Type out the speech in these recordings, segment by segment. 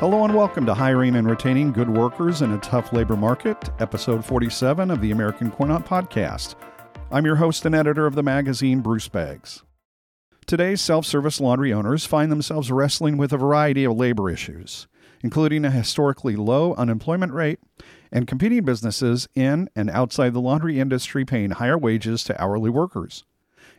Hello and welcome to Hiring and Retaining Good Workers in a Tough Labor Market, episode 47 of the American Coin Op Podcast. I'm your host and editor of the magazine, Bruce Beggs. Today's self service laundry owners find themselves wrestling with a variety of labor issues, including a historically low unemployment rate and competing businesses in and outside the laundry industry paying higher wages to hourly workers.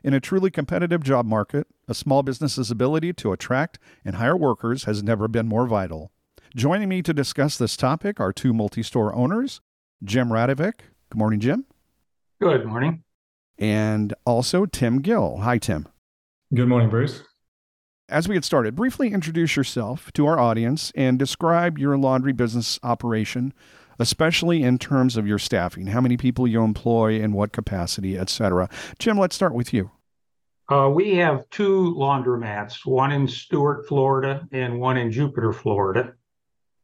In a truly competitive job market, a small business's ability to attract and hire workers has never been more vital. Joining me to discuss this topic are two multi store owners, Jim Radovic. Good morning, Jim. Good morning. And also Tim Gill. Hi, Tim. Good morning, Bruce. As we get started, briefly introduce yourself to our audience and describe your laundry business operation, especially in terms of your staffing, how many people you employ, in what capacity, etc. Jim, let's start with you. Uh, we have two laundromats, one in Stuart, Florida, and one in Jupiter, Florida.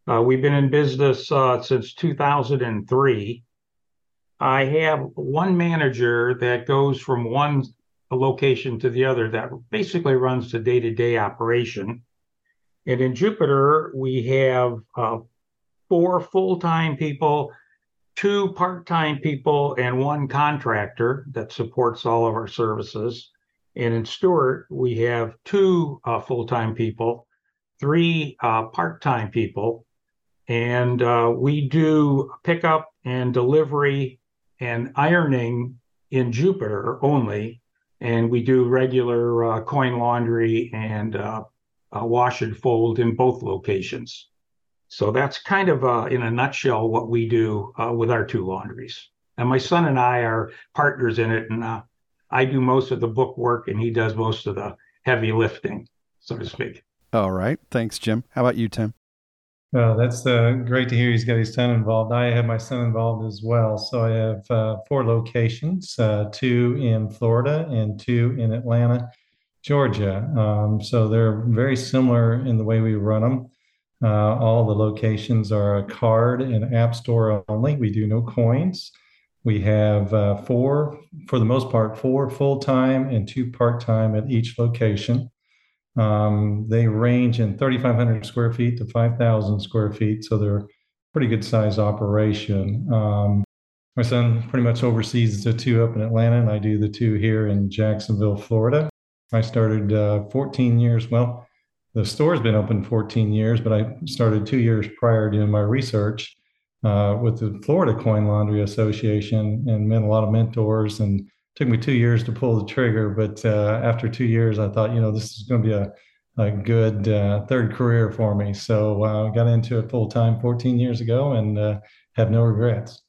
Uh, we've been in business uh, since 2003. I have one manager that goes from one location to the other that basically runs the day to day operation. And in Jupiter, we have uh, four full time people, two part time people, and one contractor that supports all of our services. And in Stuart, we have two uh, full time people, three uh, part time people, and uh, we do pickup and delivery and ironing in Jupiter only and we do regular uh, coin laundry and uh, uh, wash and fold in both locations. So that's kind of uh, in a nutshell what we do uh, with our two laundries. And my son and I are partners in it, and uh, I do most of the book work, and he does most of the heavy lifting, so to speak. All right, thanks, Jim. How about you, Tim? Well, that's uh, great to hear he's got his son involved. I have my son involved as well. So I have uh, four locations uh, two in Florida and two in Atlanta, Georgia. Um, so they're very similar in the way we run them. Uh, all the locations are a card and app store only. We do no coins. We have uh, four, for the most part, four full time and two part time at each location. Um, they range in 3,500 square feet to 5,000 square feet, so they're pretty good size operation. Um, my son pretty much oversees the two up in Atlanta, and I do the two here in Jacksonville, Florida. I started uh, 14 years. Well, the store's been open 14 years, but I started two years prior doing my research uh, with the Florida Coin Laundry Association and met a lot of mentors and took me two years to pull the trigger, but uh, after two years, I thought, you know, this is going to be a, a good uh, third career for me. So I uh, got into it full time 14 years ago and uh, have no regrets.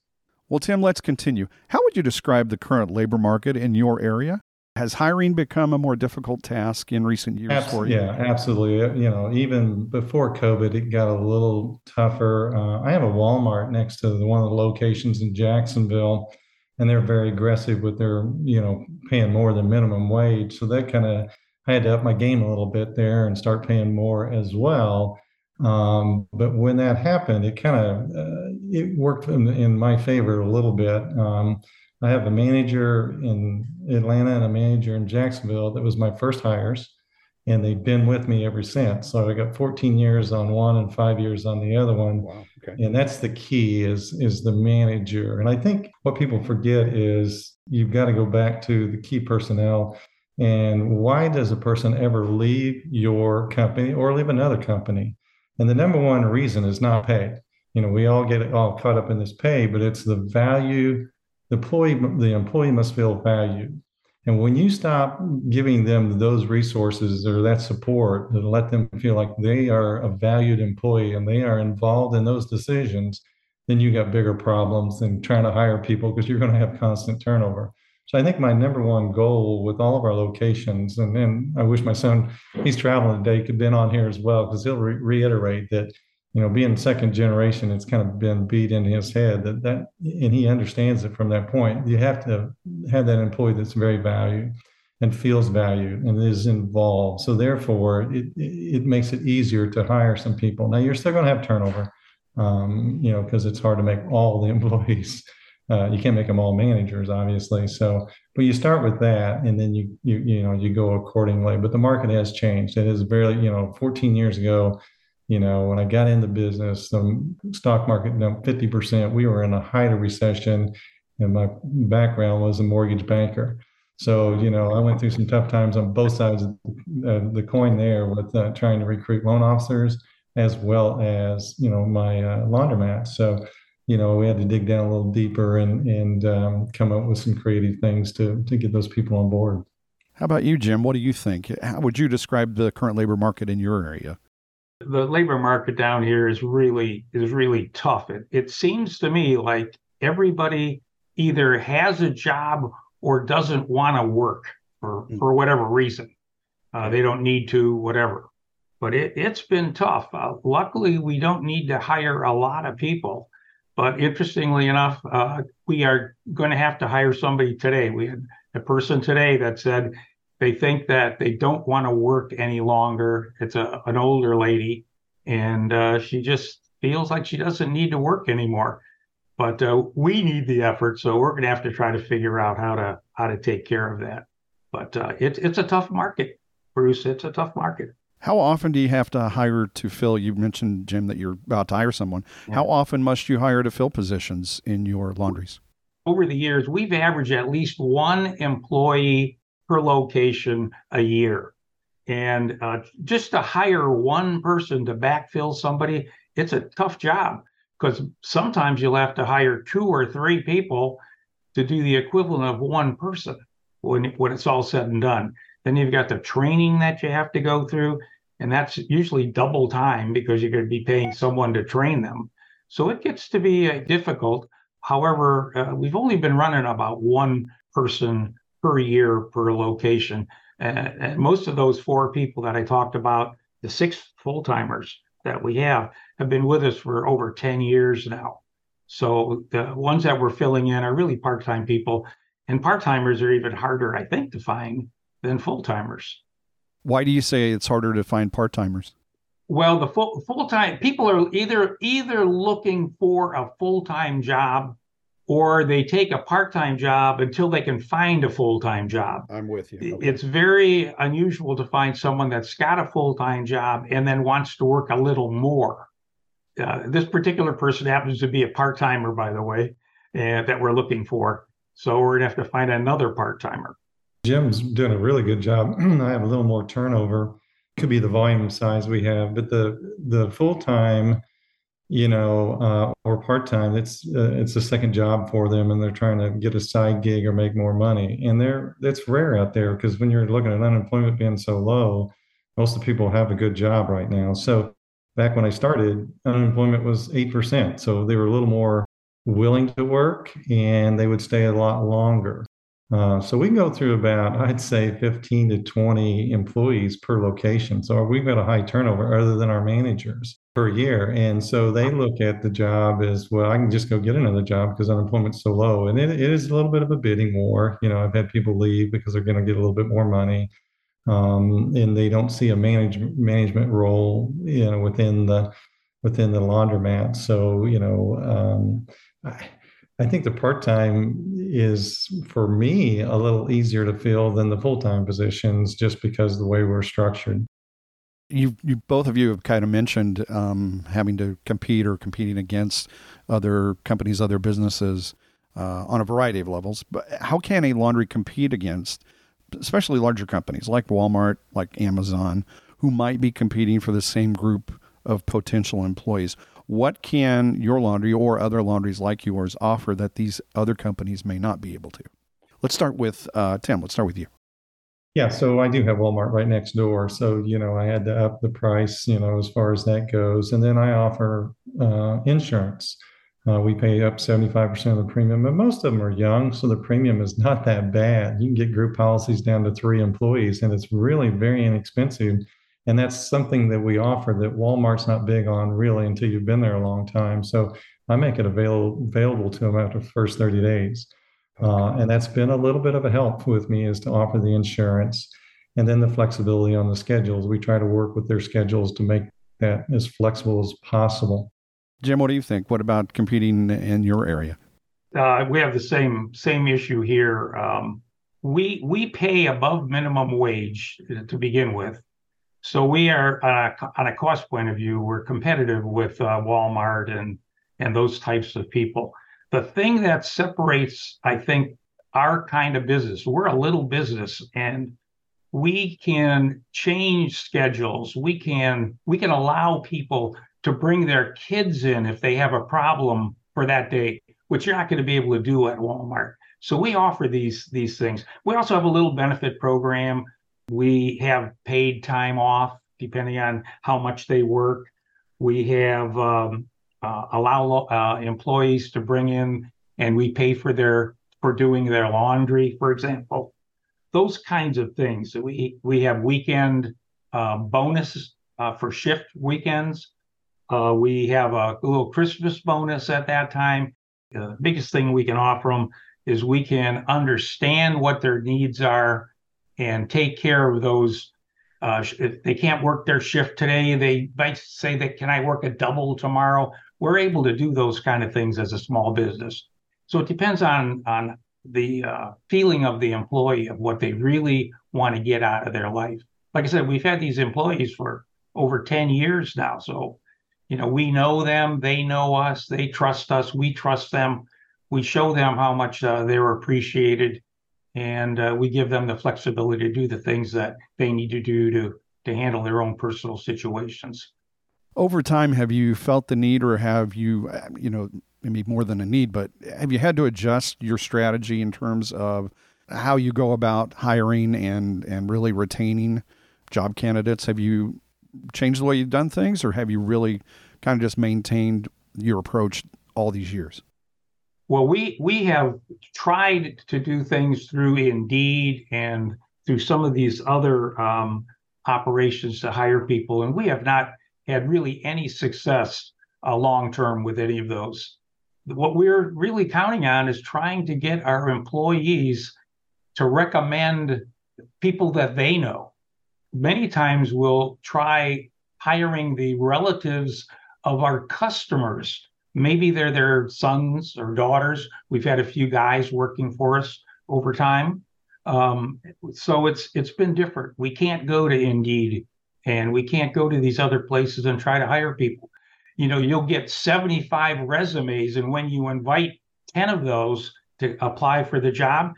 Well, Tim, let's continue. How would you describe the current labor market in your area? Has hiring become a more difficult task in recent years Abs- for you? Yeah, absolutely. You know, even before COVID, it got a little tougher. Uh, I have a Walmart next to the, one of the locations in Jacksonville and they're very aggressive with their you know paying more than minimum wage so that kind of i had to up my game a little bit there and start paying more as well um, but when that happened it kind of uh, it worked in, in, my favor a little bit um, i have a manager in atlanta and a manager in jacksonville that was my first hires and they've been with me ever since. So I got 14 years on one and five years on the other one. Wow. Okay. And that's the key is is the manager. And I think what people forget is you've got to go back to the key personnel. And why does a person ever leave your company or leave another company? And the number one reason is not pay. You know, we all get all caught up in this pay, but it's the value. The employee, the employee must feel valued. And when you stop giving them those resources or that support and let them feel like they are a valued employee and they are involved in those decisions, then you got bigger problems than trying to hire people because you're going to have constant turnover. So I think my number one goal with all of our locations, and then I wish my son, he's traveling today, could been on here as well because he'll re- reiterate that you know, being second generation, it's kind of been beat into his head that that, and he understands it from that point. You have to have that employee that's very valued and feels valued and is involved. So therefore, it it makes it easier to hire some people. Now you're still going to have turnover, um, you know, because it's hard to make all the employees. Uh, you can't make them all managers, obviously. So, but you start with that, and then you you you know you go accordingly. But the market has changed. It is very you know 14 years ago You know, when I got into business, the stock market dumped 50%. We were in a height of recession, and my background was a mortgage banker. So, you know, I went through some tough times on both sides of the coin there with uh, trying to recruit loan officers as well as, you know, my uh, laundromat. So, you know, we had to dig down a little deeper and and um, come up with some creative things to to get those people on board. How about you, Jim? What do you think? How would you describe the current labor market in your area? The labor market down here is really is really tough. It it seems to me like everybody either has a job or doesn't want to work for mm. for whatever reason. Uh, they don't need to, whatever. But it it's been tough. Uh, luckily, we don't need to hire a lot of people but interestingly enough, uh, we are going to have to hire somebody today. We had a person today that said they think that they don't want to work any longer. It's a, an older lady, and uh, she just feels like she doesn't need to work anymore. But uh, we need the effort, so we're going to have to try to figure out how to how to take care of that. But uh, it's it's a tough market, Bruce. It's a tough market. How often do you have to hire to fill? You mentioned, Jim, that you're about to hire someone. Yeah. How often must you hire to fill positions in your laundries? Over the years, we've averaged at least one employee per location a year. And uh, just to hire one person to backfill somebody, it's a tough job because sometimes you'll have to hire two or three people to do the equivalent of one person when, when it's all said and done. Then you've got the training that you have to go through and that's usually double time because you're going to be paying someone to train them. So it gets to be uh, difficult. However, uh, we've only been running about one person per year per location. and most of those four people that I talked about, the six full timers that we have, have been with us for over 10 years now. So the ones that we're filling in are really part time people. And part timers are even harder, I think, to find than full timers. Why do you say it's harder to find part timers? Well, the full full time people are either either looking for a full time job or they take a part time job until they can find a full time job. I'm with you. Okay. It's very unusual to find someone that's got a full time job and then wants to work a little more. Uh, this particular person happens to be a part timer, by the way, uh, that we're looking for. So we're gonna have to find another part timer. Jim's doing a really good job. I have a little more turnover. Could be the volume size we have, but the the full time, you know, uh, or part time, it's uh, it's a second job for them, and they're trying to get a side gig or make more money. And they're that's rare out there because when you're looking at unemployment being so low, most of the people have a good job right now. So back when I started, unemployment was eight percent, so they were a little more willing to work, and they would stay a lot longer. Uh, so we go through about, I'd say, 15 to 20 employees per location. So we've got a high turnover other than our managers per year. And so they look at the job as well, I can just go get another job because unemployment's so low. And it, it is a little bit of a bidding war. You know, I've had people leave because they're going to get a little bit more money. Um, and they don't see a manage, management role, you know, within the within the laundromat. So, you know, um, I, I think the part time is for me a little easier to fill than the full time positions just because the way we're structured. You, you both of you have kind of mentioned um, having to compete or competing against other companies, other businesses uh, on a variety of levels. But how can a laundry compete against, especially larger companies like Walmart, like Amazon, who might be competing for the same group of potential employees? What can your laundry or other laundries like yours offer that these other companies may not be able to? Let's start with uh, Tim. Let's start with you. Yeah, so I do have Walmart right next door. So, you know, I had to up the price, you know, as far as that goes. And then I offer uh, insurance. Uh, we pay up 75% of the premium, but most of them are young. So the premium is not that bad. You can get group policies down to three employees, and it's really very inexpensive and that's something that we offer that Walmart's not big on really until you've been there a long time. So I make it available available to them after the first 30 days. Uh, and that's been a little bit of a help with me is to offer the insurance and then the flexibility on the schedules. We try to work with their schedules to make that as flexible as possible. Jim, what do you think? What about competing in your area? Uh, we have the same same issue here. Um, we we pay above minimum wage to begin with, So we are uh, on a cost point of view, we're competitive with uh, Walmart and and those types of people. The thing that separates, I think, our kind of business, we're a little business and we can change schedules. We can we can allow people to bring their kids in if they have a problem for that day, which you're not going to be able to do at Walmart. So we offer these these things. We also have a little benefit program. We have paid time off depending on how much they work. We have um, allow uh, employees to bring in and we pay for their for doing their laundry, for example. Those kinds of things. We we have weekend uh, uh, for shift weekends. Uh, we have a little Christmas bonus at that time. The biggest thing we can offer them is we can understand what their needs are and take care of those. Uh, if they can't work their shift today, they might say that can I work a double tomorrow? We're able to do those kind of things as a small business. So it depends on on the uh, feeling of the employee of what they really want to get out of their life. Like I said, we've had these employees for over 10 years now. So, you know, we know them, they know us, they trust us, we trust them. We show them how much uh, they're appreciated, and uh, we give them the flexibility to do the things that they need to do to to handle their own personal situations over time have you felt the need or have you you know maybe more than a need but have you had to adjust your strategy in terms of how you go about hiring and and really retaining job candidates? Have you changed the way you've done things or have you really kind of just maintained your approach all these years? Well we we have tried to do things through indeed and through some of these other um, operations to hire people and we have not had really any success uh, long term with any of those. What we're really counting on is trying to get our employees to recommend people that they know. Many times we'll try hiring the relatives of our customers. Maybe they're their sons or daughters. We've had a few guys working for us over time. Um, so it's it's been different. We can't go to Indeed and we can't go to these other places and try to hire people. You know, you'll get 75 resumes, and when you invite 10 of those to apply for the job,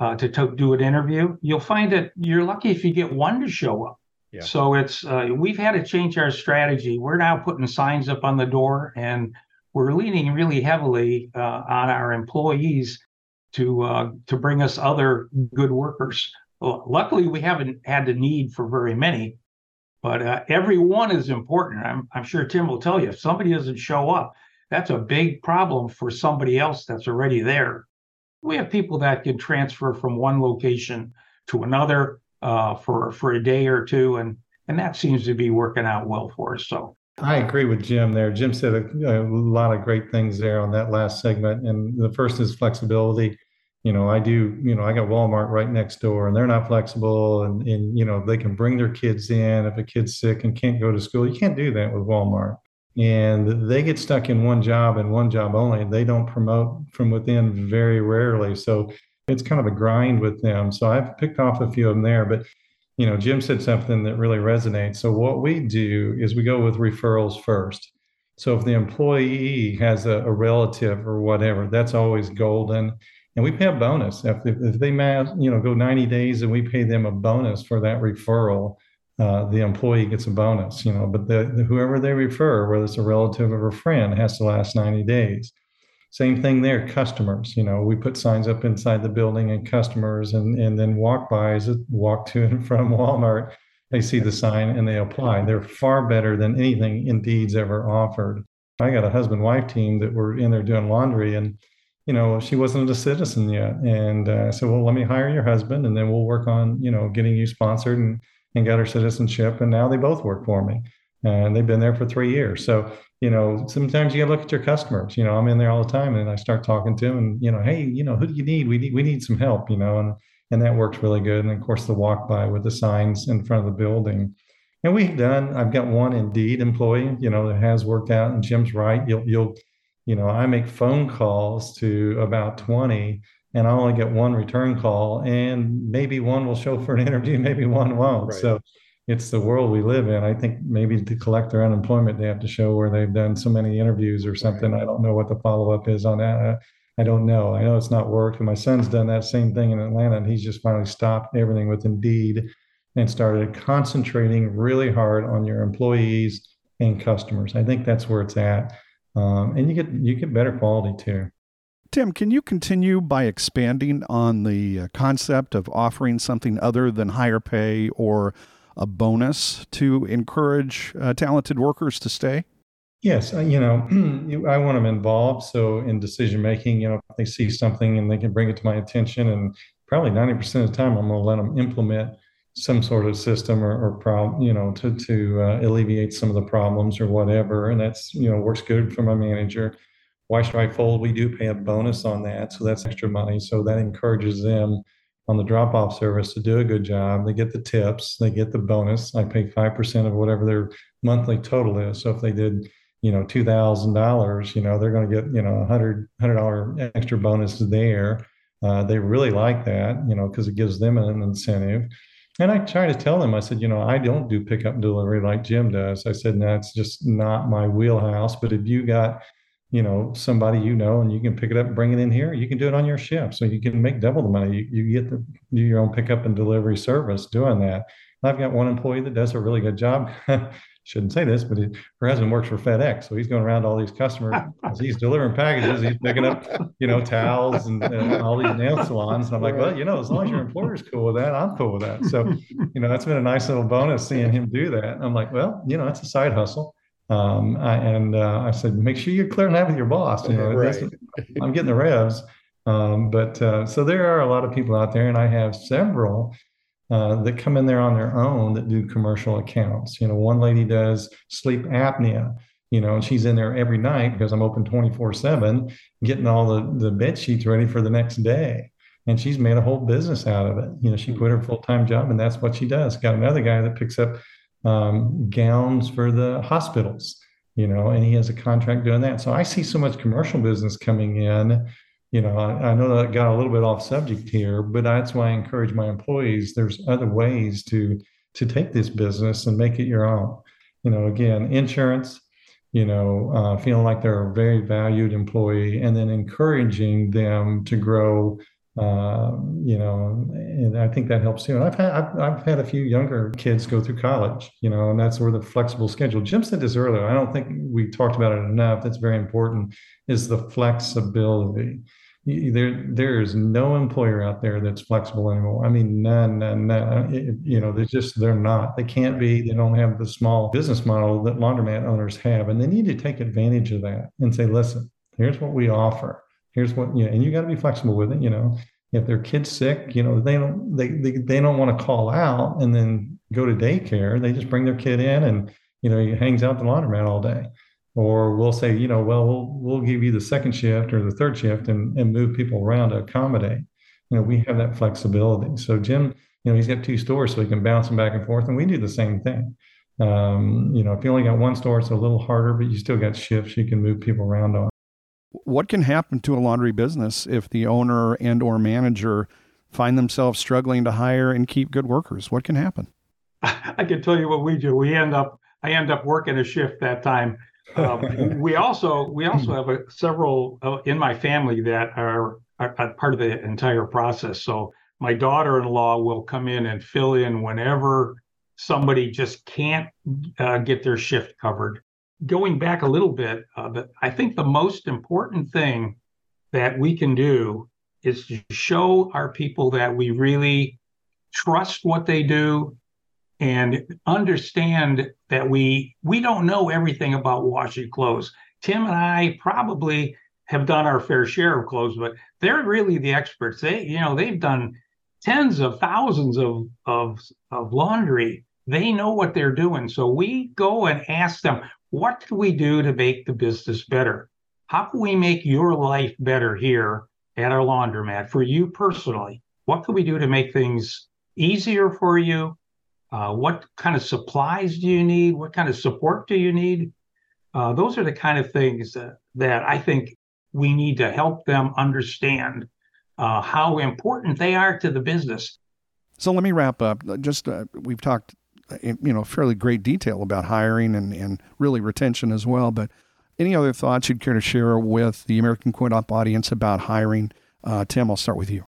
uh, to, to do an interview, you'll find that you're lucky if you get one to show up. Yeah. So it's uh, we've had to change our strategy. We're now putting signs up on the door, and we're leaning really heavily uh, on our employees to uh, to bring us other good workers. Luckily, we haven't had the need for very many, but uh, every one is important. I'm, I'm sure Tim will tell you if somebody doesn't show up, that's a big problem for somebody else that's already there. We have people that can transfer from one location to another uh, for for a day or two, and and that seems to be working out well for us. So I agree with Jim there. Jim said a, a lot of great things there on that last segment, and the first is flexibility you know, I do, you know, I got Walmart right next door and they're not flexible and, and, you know, they can bring their kids in if a kid's sick and can't go to school. You can't do that with Walmart. And they get stuck in one job and one job only. They don't promote from within very rarely. So it's kind of a grind with them. So I've picked off a few of them there. But, you know, Jim said something that really resonates. So what we do is we go with referrals first. So if the employee has a, a relative or whatever, that's always golden and we pay a bonus. If, if they you know go 90 days and we pay them a bonus for that referral uh, the employee gets a bonus you know. But the, the, whoever they refer whether it's a relative or a friend has to last 90 days. Same thing there customers you know. We put signs up inside the building and customers and and then walk by bys walk to and from walmart. They see the sign and they apply. They're far better than anything indeed's ever offered. I got a husband wife team that were in there doing laundry and you know, she wasn't a citizen yet. And uh, I said, well, let me hire your husband and then we'll work on, you know, getting you sponsored and, and got her citizenship. And now they both work for me. And they've been there for three years. So, you know, sometimes you gotta look at your customers. You know, I'm in there all the time and I start talking to them and, you know, hey, you know, who do you need? We need we need some help, you know, and and that works really good. And of course the walk by with the signs in front of the building. And we've done, I've got one indeed employee, you know, that has worked out and Jim's right. You'll you'll you know, I make phone calls to about 20 and I only get one return call and maybe one will show for an interview, maybe one won't. Right. So, it's the world we live in. I think maybe to collect their unemployment, they have to show where they've done so many interviews or something. I don't know what the follow up is on that. I don't know. I know it's not worked. And my son's done that same thing in Atlanta, and he's just finally stopped everything with Indeed and started concentrating really hard on your employees and customers. I think that's where it's at, um, and you get you get better quality too. Tim, can you continue by expanding on the uh, concept of offering something other than higher pay or a bonus to encourage uh, talented workers to stay? Yes, uh, you know, I want them involved. So in decision making, you know, if they see something and they can bring it to my attention, and probably ninety percent of the time, I'm going to let them implement some sort of system or, or problem, you know, to to uh, alleviate some of the problems or whatever. And that's you know works good for my manager. Why should I fold? We do pay a bonus on that, so that's extra money. So that encourages them on the drop off service to do a good job. They get the tips, they get the bonus. I pay five percent of whatever their monthly total is. So if they did you know two thousand dollars, you know they're going to get you know a hundred hundred dollar extra bonus there. Uh, they really like that, you know, because it gives them an incentive. And I try to tell them, I said, you know, I don't do pickup and delivery like Jim does. I said, it's just not my wheelhouse. But if you got, you know, somebody you know and you can pick it up and bring it in here, you can do it on your ship. So you can make double the money. You, you get to do your own pickup and delivery service doing that. I've got one employee that does a really good job. shouldn't say this, but he, her husband works for FedEx, so he's going around to all these customers. he's delivering packages, he's picking up, you know, towels and, and, all these nail salons. And I'm like, well, you know, as long as your employer's cool with that, I'm cool with that. So, you know, that's been a nice little bonus seeing him do that. And I'm like, well, you know, that's a side hustle. Um, I, and uh, I said, make sure you're clearing that with your boss. You know, right. I'm getting the revs. Um, but uh, so there are a lot of people out there, and I have several uh, that come in there on their own that do commercial accounts. You know, one lady does sleep apnea, you know, and she's in there every night because I'm open 24 7, getting all the, the bed sheets ready for the next day. And she's made a whole business out of it. You know, she quit her full time job and that's what she does. Got another guy that picks up um, gowns for the hospitals, you know, and he has a contract doing that. So I see so much commercial business coming in you know, I, I, know that got a little bit off subject here, but that's why I encourage my employees. There's other ways to to take this business and make it your own. You know, again, insurance. You know, uh, feeling like they're a very valued employee, and then encouraging them to grow. Uh, you know, and I think that helps too. And I've had I've, I've had a few younger kids go through college. You know, and that's where the flexible schedule. Jim said this earlier. I don't think we talked about it enough. That's very important. Is the flexibility there there is no employer out there that's flexible anymore. I mean, none, none, none. It, you know, they just they're not. They can't be. They don't have the small business model that laundromat owners have, and they need to take advantage of that and say, listen, here's what we offer. Here's what you know, and you got to be flexible with it. You know, if their kid's sick, you know, they don't they they, they don't want to call out and then go to daycare. They just bring their kid in and you know he hangs out the laundromat all day or we'll say, you know, well, we'll we'll give you the second shift or the third shift and, and move people around to accommodate. You know, we have that flexibility. So Jim, you know, he's got two stores, so he can bounce them back and forth, and we do the same thing. Um, you know, if you only got one store, it's a little harder, but you still got shifts you can move people around on. What can happen to a laundry business if the owner and or manager find themselves struggling to hire and keep good workers? What can happen? I can tell you what we do. We end up I end up working a shift that time um, we also we also have a, several uh, in my family that are, are, are, part of the entire process. So my daughter-in-law will come in and fill in whenever somebody just can't uh, get their shift covered. Going back a little bit, uh, I think the most important thing that we can do is to show our people that we really trust what they do and understand that we we don't know everything about washing clothes. Tim and I probably have done our fair share of clothes, but they're really the experts. They, you know, they've done tens of thousands of of of laundry. They know what they're doing. So we go and ask them, what can we do to make the business better? How can we make your life better here at our laundromat for you personally? What can we do to make things easier for you, uh, what kind of supplies do you need? What kind of support do you need? Uh, those are the kind of things that, that I think we need to help them understand uh, how important they are to the business. So let me wrap up. Just uh, we've talked you know fairly great detail about hiring and, and really retention as well. But any other thoughts you'd care to share with the American Coin Op audience about hiring? Uh, Tim, I'll start with you.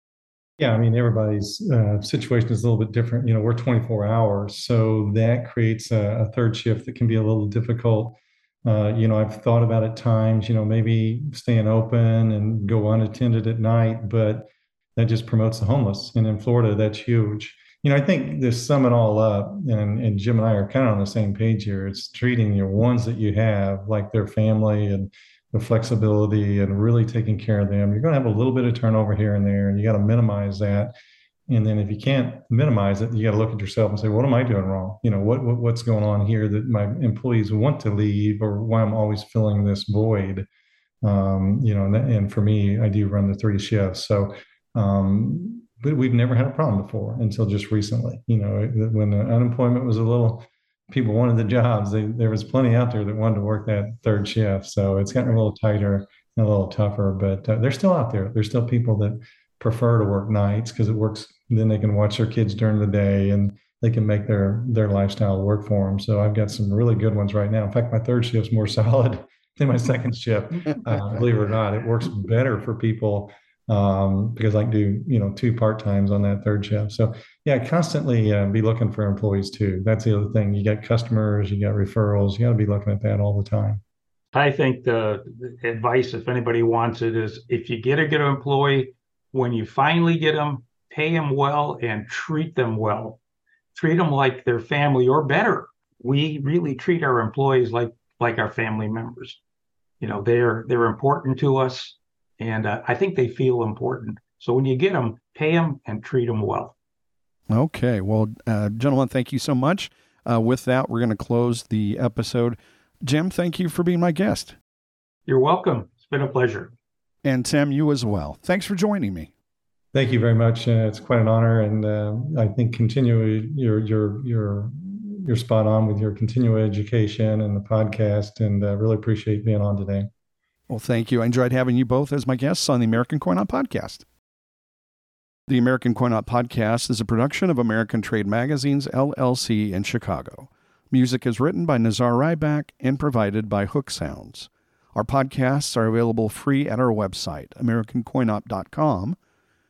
Yeah, I mean, everybody's uh, situation is a little bit different. You know, we're 24 hours, so that creates a, a third shift that can be a little difficult. Uh, you know, I've thought about at times, you know, maybe staying open and go unattended at night, but that just promotes the homeless. And in Florida, that's huge. You know, I think to sum it all up, and, and Jim and I are kind of on the same page here. It's treating your ones that you have like their family and the flexibility and really taking care of them. You're going to have a little bit of turnover here and there, and you got to minimize that. And then if you can't minimize it, you got to look at yourself and say, what am I doing wrong? You know, what, what what's going on here that my employees want to leave, or why I'm always filling this void. Um, you know, and, and, for me, I do run the three shifts, so um, but we've never had a problem before until just recently. You know, when the unemployment was a little, people wanted the jobs. They, there was plenty out there that wanted to work that third shift. So it's gotten a little tighter and a little tougher, but uh, they're still out there. There's still people that prefer to work nights because it works. Then they can watch their kids during the day and they can make their their lifestyle work for them. So I've got some really good ones right now. In fact, my third shift is more solid than my second shift. Uh, believe it or not, it works better for people um, because I can do you know two part times on that third shift. So yeah, constantly uh, be looking for employees too. That's the other thing. You got customers, you got referrals. You got to be looking at that all the time. I think the, advice, if anybody wants it, is if you get a good employee, when you finally get them, pay them well and treat them well. Treat them like their family or better. We really treat our employees like like our family members. You know, they're they're important to us and uh, I think they feel important. So when you get them, pay them and treat them well. Okay. Well, uh, gentlemen, thank you so much. Uh, with that, we're going to close the episode. Jim, thank you for being my guest. You're welcome. It's been a pleasure. And Tim, you as well. Thanks for joining me. Thank you very much. Uh, it's quite an honor, and uh, I think continue your your your you're spot on with your continuing education and the podcast, and uh, really appreciate being on today. Well, thank you. I enjoyed having you both as my guests on the American Coin Op podcast. The American Coin Op podcast is a production of American Trade Magazines, LLC in Chicago. Music is written by Nazar Ryback and provided by Hook Sounds. Our podcasts are available free at our website, AmericanCoinOp.com,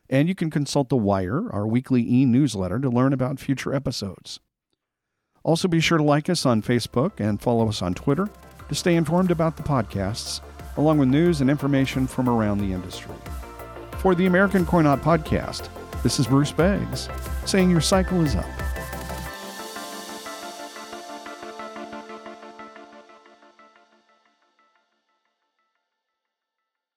and you can consult The Wire, our weekly e newsletter, to learn about future episodes. Also, be sure to like us on Facebook and follow us on Twitter to stay informed about the podcasts along with news and information from around the industry. For the American Coin podcast, this is Bruce Beggs saying your cycle is up.